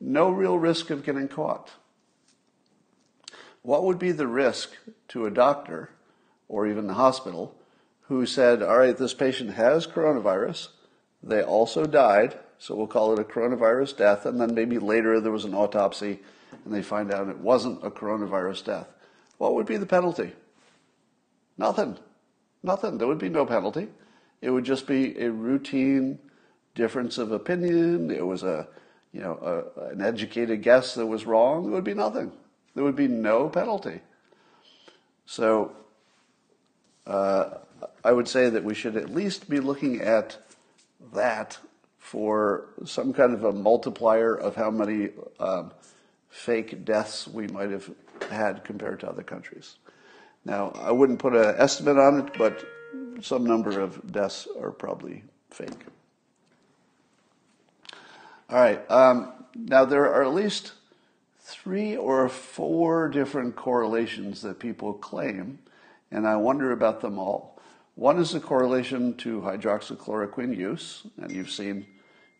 no real risk of getting caught. What would be the risk to a doctor or even the hospital who said, all right, this patient has coronavirus, they also died, so we'll call it a coronavirus death, and then maybe later there was an autopsy and they find out it wasn't a coronavirus death. What would be the penalty? Nothing. Nothing. There would be no penalty. It would just be a routine difference of opinion. It was a, you know, a, an educated guess that was wrong. There would be nothing. There would be no penalty. So, uh, I would say that we should at least be looking at that for some kind of a multiplier of how many um, fake deaths we might have had compared to other countries. Now, I wouldn't put an estimate on it, but some number of deaths are probably fake. All right. Um, now, there are at least three or four different correlations that people claim, and I wonder about them all. One is the correlation to hydroxychloroquine use, and you've seen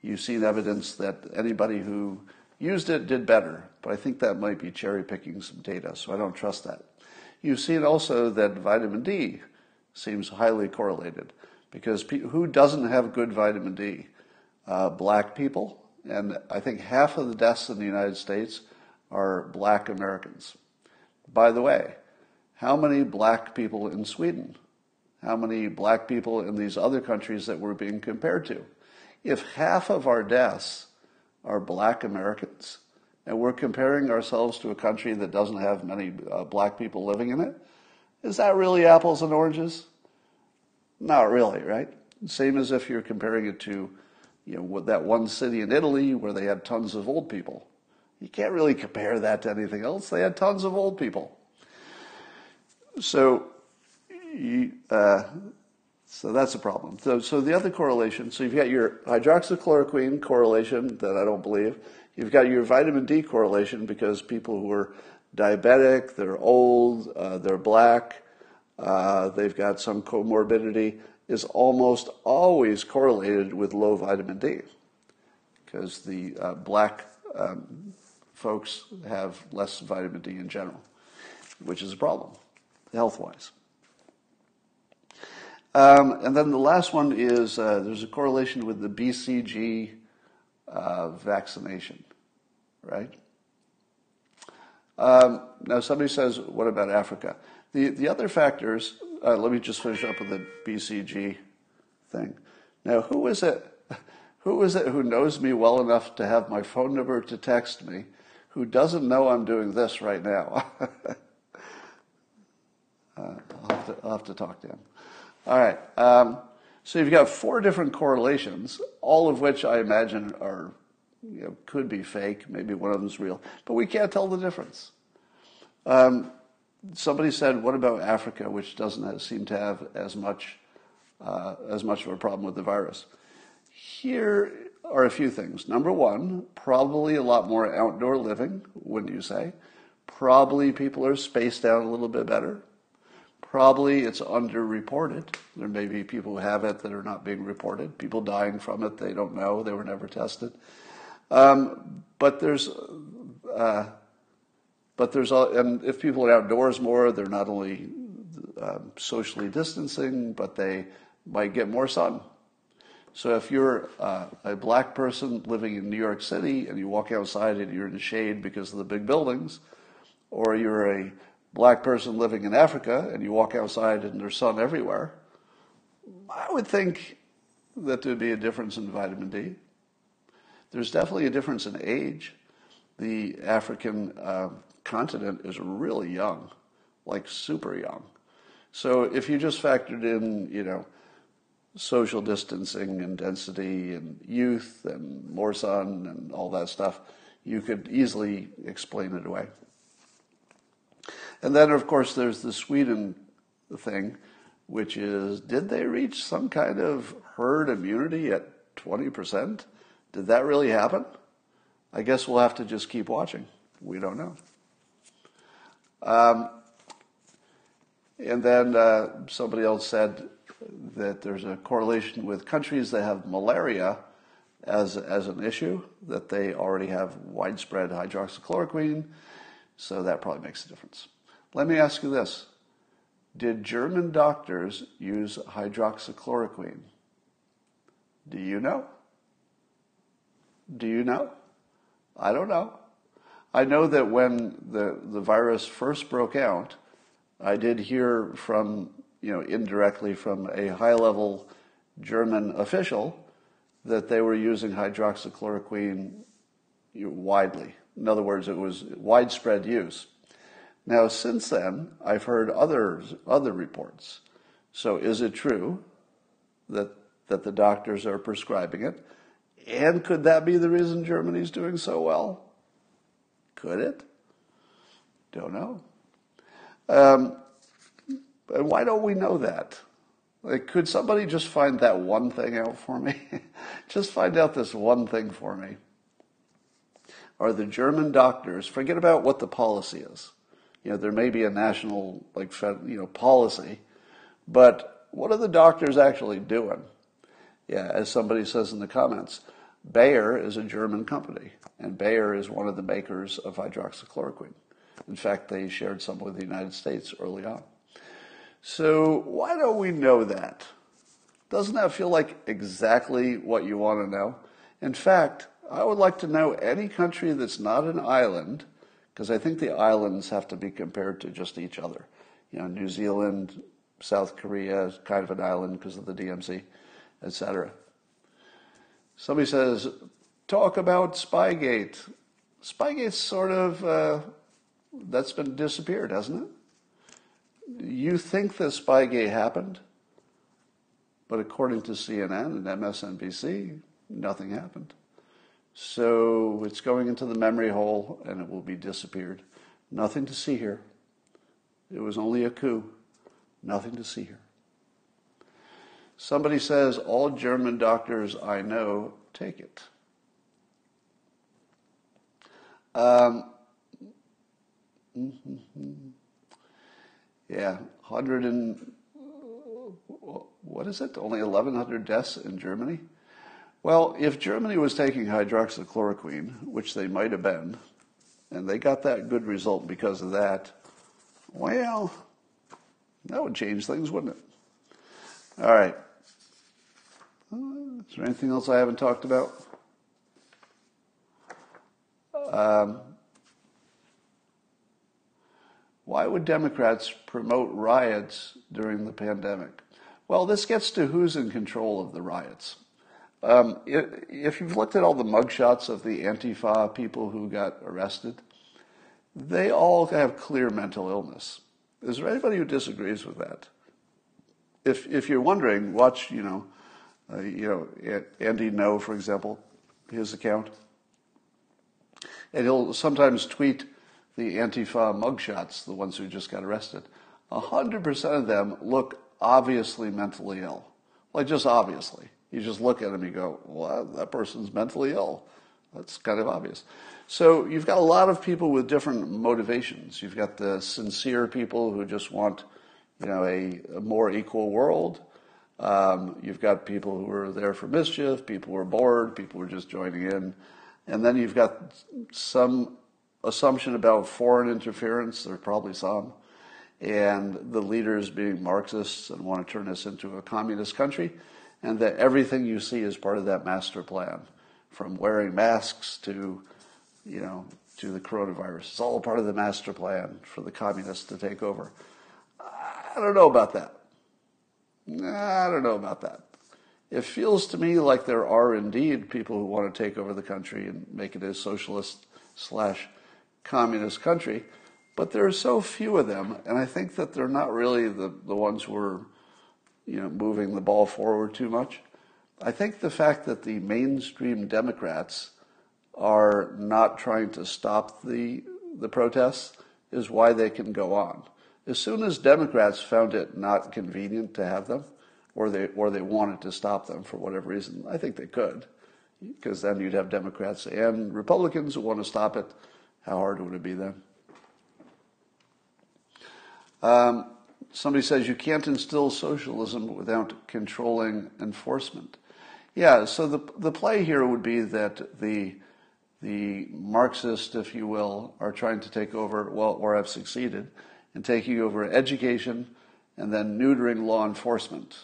you've seen evidence that anybody who used it did better, but I think that might be cherry picking some data, so I don't trust that. You've seen also that vitamin D seems highly correlated because who doesn't have good vitamin D? Uh, black people, and I think half of the deaths in the United States are black Americans. By the way, how many black people in Sweden? How many black people in these other countries that we're being compared to? If half of our deaths are black Americans, and we're comparing ourselves to a country that doesn't have many uh, black people living in it, is that really apples and oranges? Not really, right? Same as if you're comparing it to, you know, that one city in Italy where they had tons of old people. You can't really compare that to anything else. They had tons of old people. So, you, uh, so that's a problem. So, so the other correlation, so you've got your hydroxychloroquine correlation that I don't believe. You've got your vitamin D correlation because people who are diabetic, they're old, uh, they're black, uh, they've got some comorbidity, is almost always correlated with low vitamin D because the uh, black um, folks have less vitamin D in general, which is a problem health wise. Um, and then the last one is uh, there's a correlation with the BCG uh, vaccination, right? Um, now, somebody says, what about Africa? The, the other factors, uh, let me just finish up with the BCG thing. Now, who is it? <laughs> Who is it who knows me well enough to have my phone number to text me who doesn't know I'm doing this right now? <laughs> uh, I'll, have to, I'll, have to, talk to him. All right. Um, so you've got four different correlations, all of which I imagine are you know, could be fake. Maybe one of them's real, but we can't tell the difference. Um, somebody said, "What about Africa, which doesn't seem to have as much uh, as much of a problem with the virus?" Here are a few things. Number one, probably a lot more outdoor living, wouldn't you say? Probably people are spaced out a little bit better. Probably it's underreported. There may be people who have it that are not being reported, people dying from it, they don't know, they were never tested. Um, but there's, uh, but there's, and if people are outdoors more, they're not only um, socially distancing, but they might get more sun. So if you're uh, a black person living in New York City and you walk outside and you're in the shade because of the big buildings, or you're a black person living in Africa and you walk outside and there's sun everywhere, I would think that there'd be a difference in vitamin D. There's definitely a difference in age. The African uh, continent is really young, like super young. So if you just factored in, you know, social distancing and density and youth and more sun and all that stuff, you could easily explain it away. And then, of course, there's the Sweden thing, which is did they reach some kind of herd immunity at 20%? Did that really happen? I guess we'll have to just keep watching. We don't know. Um, and then uh, somebody else said that there's a correlation with countries that have malaria as, as an issue, that they already have widespread hydroxychloroquine, so that probably makes a difference. Let me ask you this Did German doctors use hydroxychloroquine? Do you know? Do you know? I don't know. I know that when the, the virus first broke out, I did hear from, you know, indirectly from a high level German official that they were using hydroxychloroquine widely. In other words, it was widespread use. Now, since then, I've heard others, other reports. So, is it true that, that the doctors are prescribing it? And could that be the reason Germany's doing so well? Could it? Don't know. Um, and why don't we know that? Like, could somebody just find that one thing out for me? <laughs> just find out this one thing for me. are the German doctors, forget about what the policy is. You know, there may be a national, like, you know, policy, but what are the doctors actually doing? Yeah, as somebody says in the comments, Bayer is a German company, and Bayer is one of the makers of hydroxychloroquine. In fact, they shared some with the United States early on. So why don't we know that? Doesn't that feel like exactly what you want to know? In fact, I would like to know any country that's not an island, because I think the islands have to be compared to just each other. You know, New Zealand, South Korea is kind of an island because of the DMZ, etc. Somebody says, talk about Spygate. Spygate's sort of, uh, that's been disappeared, hasn't it? You think that Spygate happened, but according to CNN and MSNBC, nothing happened. So it's going into the memory hole and it will be disappeared. Nothing to see here. It was only a coup. Nothing to see here. Somebody says, All German doctors I know take it. Um, mm-hmm. <laughs> Yeah, 100 and what is it? Only 1,100 deaths in Germany? Well, if Germany was taking hydroxychloroquine, which they might have been, and they got that good result because of that, well, that would change things, wouldn't it? All right. Is there anything else I haven't talked about? Um, why would Democrats promote riots during the pandemic? Well, this gets to who's in control of the riots. Um, if you've looked at all the mugshots of the Antifa people who got arrested, they all have clear mental illness. Is there anybody who disagrees with that? If if you're wondering, watch you know, uh, you know Andy Ngo, for example, his account, and he'll sometimes tweet the Antifa mugshots, the ones who just got arrested. hundred percent of them look obviously mentally ill, like just obviously. You just look at them and you go, well, that person's mentally ill. That's kind of obvious. So you've got a lot of people with different motivations. You've got the sincere people who just want, you know, a, a more equal world. Um, you've got people who are there for mischief, people who are bored, people who are just joining in. And then you've got some assumption about foreign interference, there's probably some, and the leaders being Marxists and want to turn us into a communist country and that everything you see is part of that master plan, from wearing masks to, you know, to the coronavirus. It's all part of the master plan for the communists to take over. I don't know about that. I don't know about that. It feels to me like there are indeed people who want to take over the country and make it a socialist slash communist country, but there are so few of them, and I think that they're not really the, the ones who are you know, moving the ball forward too much. I think the fact that the mainstream Democrats are not trying to stop the the protests is why they can go on. As soon as Democrats found it not convenient to have them, or they or they wanted to stop them for whatever reason, I think they could, because then you'd have Democrats and Republicans who want to stop it. How hard would it be then? Um, somebody says you can't instill socialism without controlling enforcement. Yeah, so the, the play here would be that the, the Marxists, if you will, are trying to take over, well, or have succeeded in taking over education and then neutering law enforcement.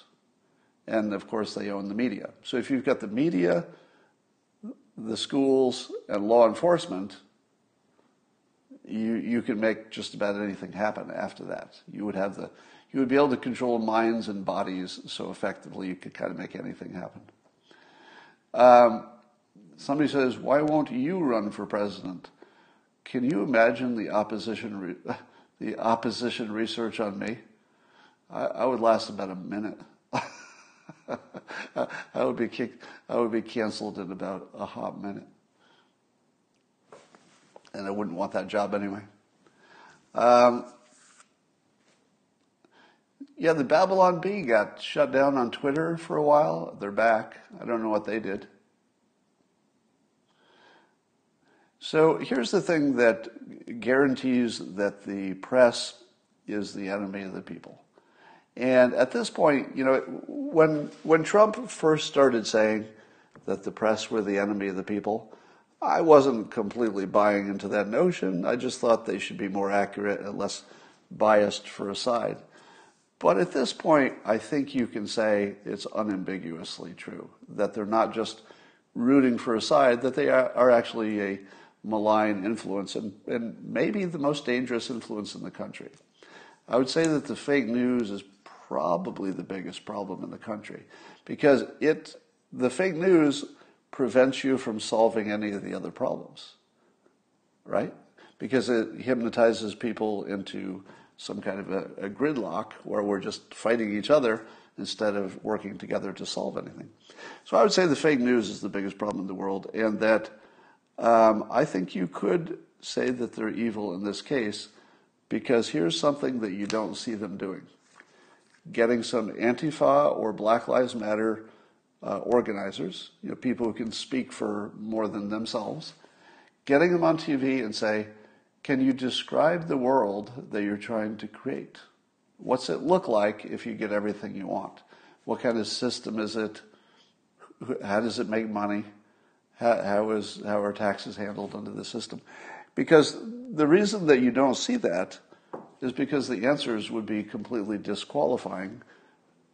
And of course, they own the media. So if you've got the media, the schools, and law enforcement, you, you can make just about anything happen after that. You would have the, you would be able to control minds and bodies so effectively you could kind of make anything happen. Um, somebody says, why won't you run for president? Can you imagine the opposition, re- <laughs> the opposition research on me? I, I would last about a minute. <laughs> I would be kicked, I would be canceled in about a hot minute and I wouldn't want that job anyway. Um, yeah, the Babylon Bee got shut down on Twitter for a while. They're back. I don't know what they did. So here's the thing that guarantees that the press is the enemy of the people. And at this point, you know, when when Trump first started saying that the press were the enemy of the people, I wasn't completely buying into that notion. I just thought they should be more accurate and less biased for a side. But at this point, I think you can say it's unambiguously true that they're not just rooting for a side, that they are, actually a malign influence and, and maybe the most dangerous influence in the country. I would say that the fake news is probably the biggest problem in the country because it the fake news prevents you from solving any of the other problems. Right? Because it hypnotizes people into some kind of a, a gridlock where we're just fighting each other instead of working together to solve anything. So I would say the fake news is the biggest problem in the world, and that um, I think you could say that they're evil in this case because here's something that you don't see them doing getting some Antifa or Black Lives Matter uh, organizers, you know, people who can speak for more than themselves, getting them on TV and say, can you describe the world that you're trying to create? What's it look like if you get everything you want? What kind of system is it? How does it make money? How, how, is, how are taxes handled under the system? Because the reason that you don't see that is because the answers would be completely disqualifying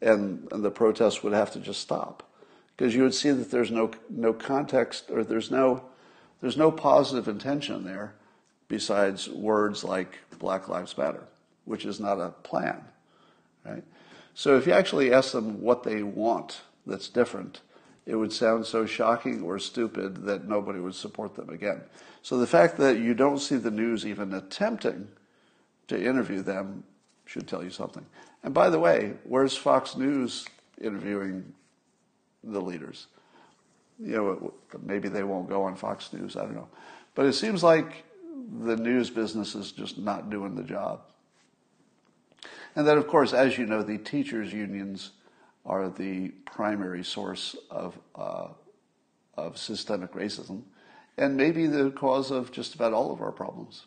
and, and the protests would have to just stop. Because you would see that there's no, no context or there's no, there's no positive intention there besides words like Black Lives Matter, which is not a plan, right? So if you actually ask them what they want that's different, it would sound so shocking or stupid that nobody would support them again. So the fact that you don't see the news even attempting to interview them should tell you something. And by the way, where's Fox News interviewing the leaders? You know, maybe they won't go on Fox News. I don't know. But it seems like the news business is just not doing the job. And then, of course, as you know, the teachers' unions are the primary source of, uh, of systemic racism and maybe the cause of just about all of our problems.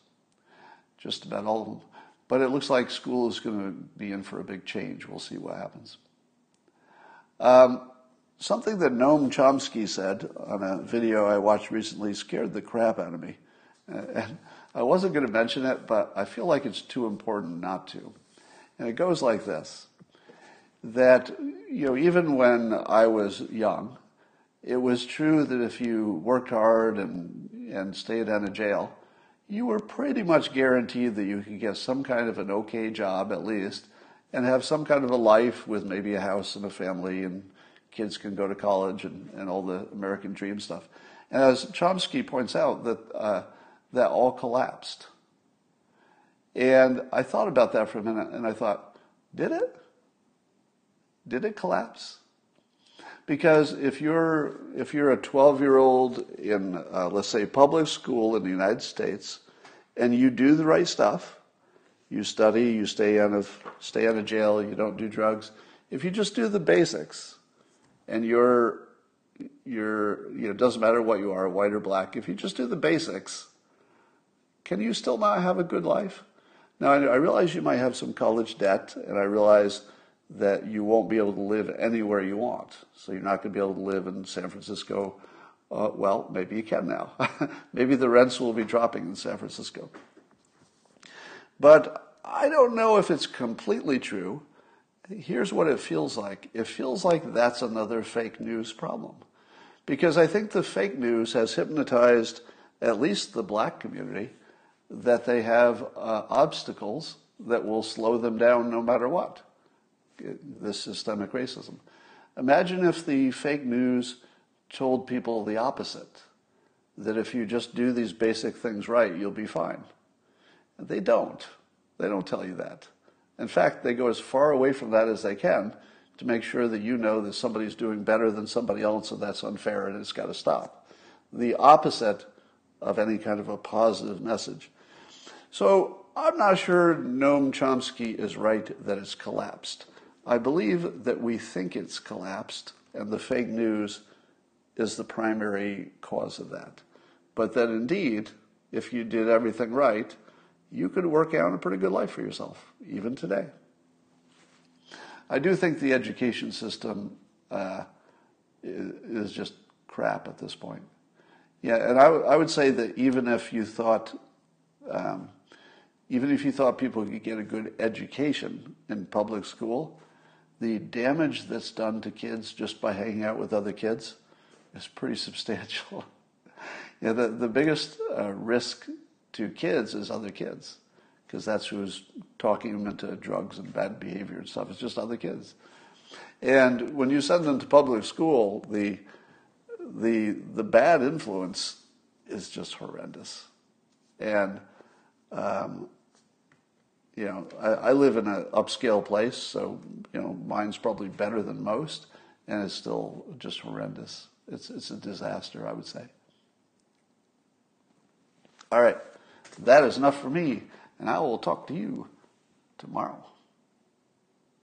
Just about all of them. But it looks like school is going to be in for a big change. We'll see what happens. Um, something that Noam Chomsky said on a video I watched recently scared the crap out of me. And I wasn't going to mention it, but I feel like it's too important not to. And it goes like this that, you know, even when I was young, it was true that if you worked hard and, and stayed out of jail, you were pretty much guaranteed that you could get some kind of an okay job at least and have some kind of a life with maybe a house and a family and kids can go to college and, and all the American dream stuff. And as Chomsky points out, that uh, that all collapsed. And I thought about that for a minute and I thought, did it? Did it collapse? Because if you're if you're a 12 year old in uh, let's say public school in the United States, and you do the right stuff, you study, you stay out of stay out of jail, you don't do drugs. If you just do the basics, and you're you're you know it doesn't matter what you are, white or black. If you just do the basics, can you still not have a good life? Now I, realize you might have some college debt, and I realize that you won't be able to live anywhere you want. So you're not going to be able to live in San Francisco. Uh, well, maybe you can now. <laughs> maybe the rents will be dropping in San Francisco. But I don't know if it's completely true. Here's what it feels like it feels like that's another fake news problem. Because I think the fake news has hypnotized at least the black community that they have uh, obstacles that will slow them down no matter what this systemic racism. Imagine if the fake news told people the opposite that if you just do these basic things right, you'll be fine. They don't. They don't tell you that. In fact, they go as far away from that as they can to make sure that you know that somebody's doing better than somebody else and that's unfair and it's got to stop. The opposite of any kind of a positive message. So I'm not sure Noam Chomsky is right that it's collapsed. I believe that we think it's collapsed, and the fake news is the primary cause of that. but that indeed, if you did everything right, you could work out a pretty good life for yourself, even today. I do think the education system uh, is just crap at this point. Yeah, and I, I would say that even if you thought, um, even if you thought people could get a good education in public school, the damage that's done to kids just by hanging out with other kids is pretty <laughs> substantial. yeah, the, the biggest uh, risk to kids is other kids because that's who's talking them into drugs and bad behavior and stuff. It's just other kids. And when you send them to public school, the the the bad influence is just horrendous. And um, you know, I, I live in an upscale place, so you know, mine's probably better than most, and it's still just horrendous. It's it's a disaster, I would say. All right, that is enough for me, and I will talk to you tomorrow.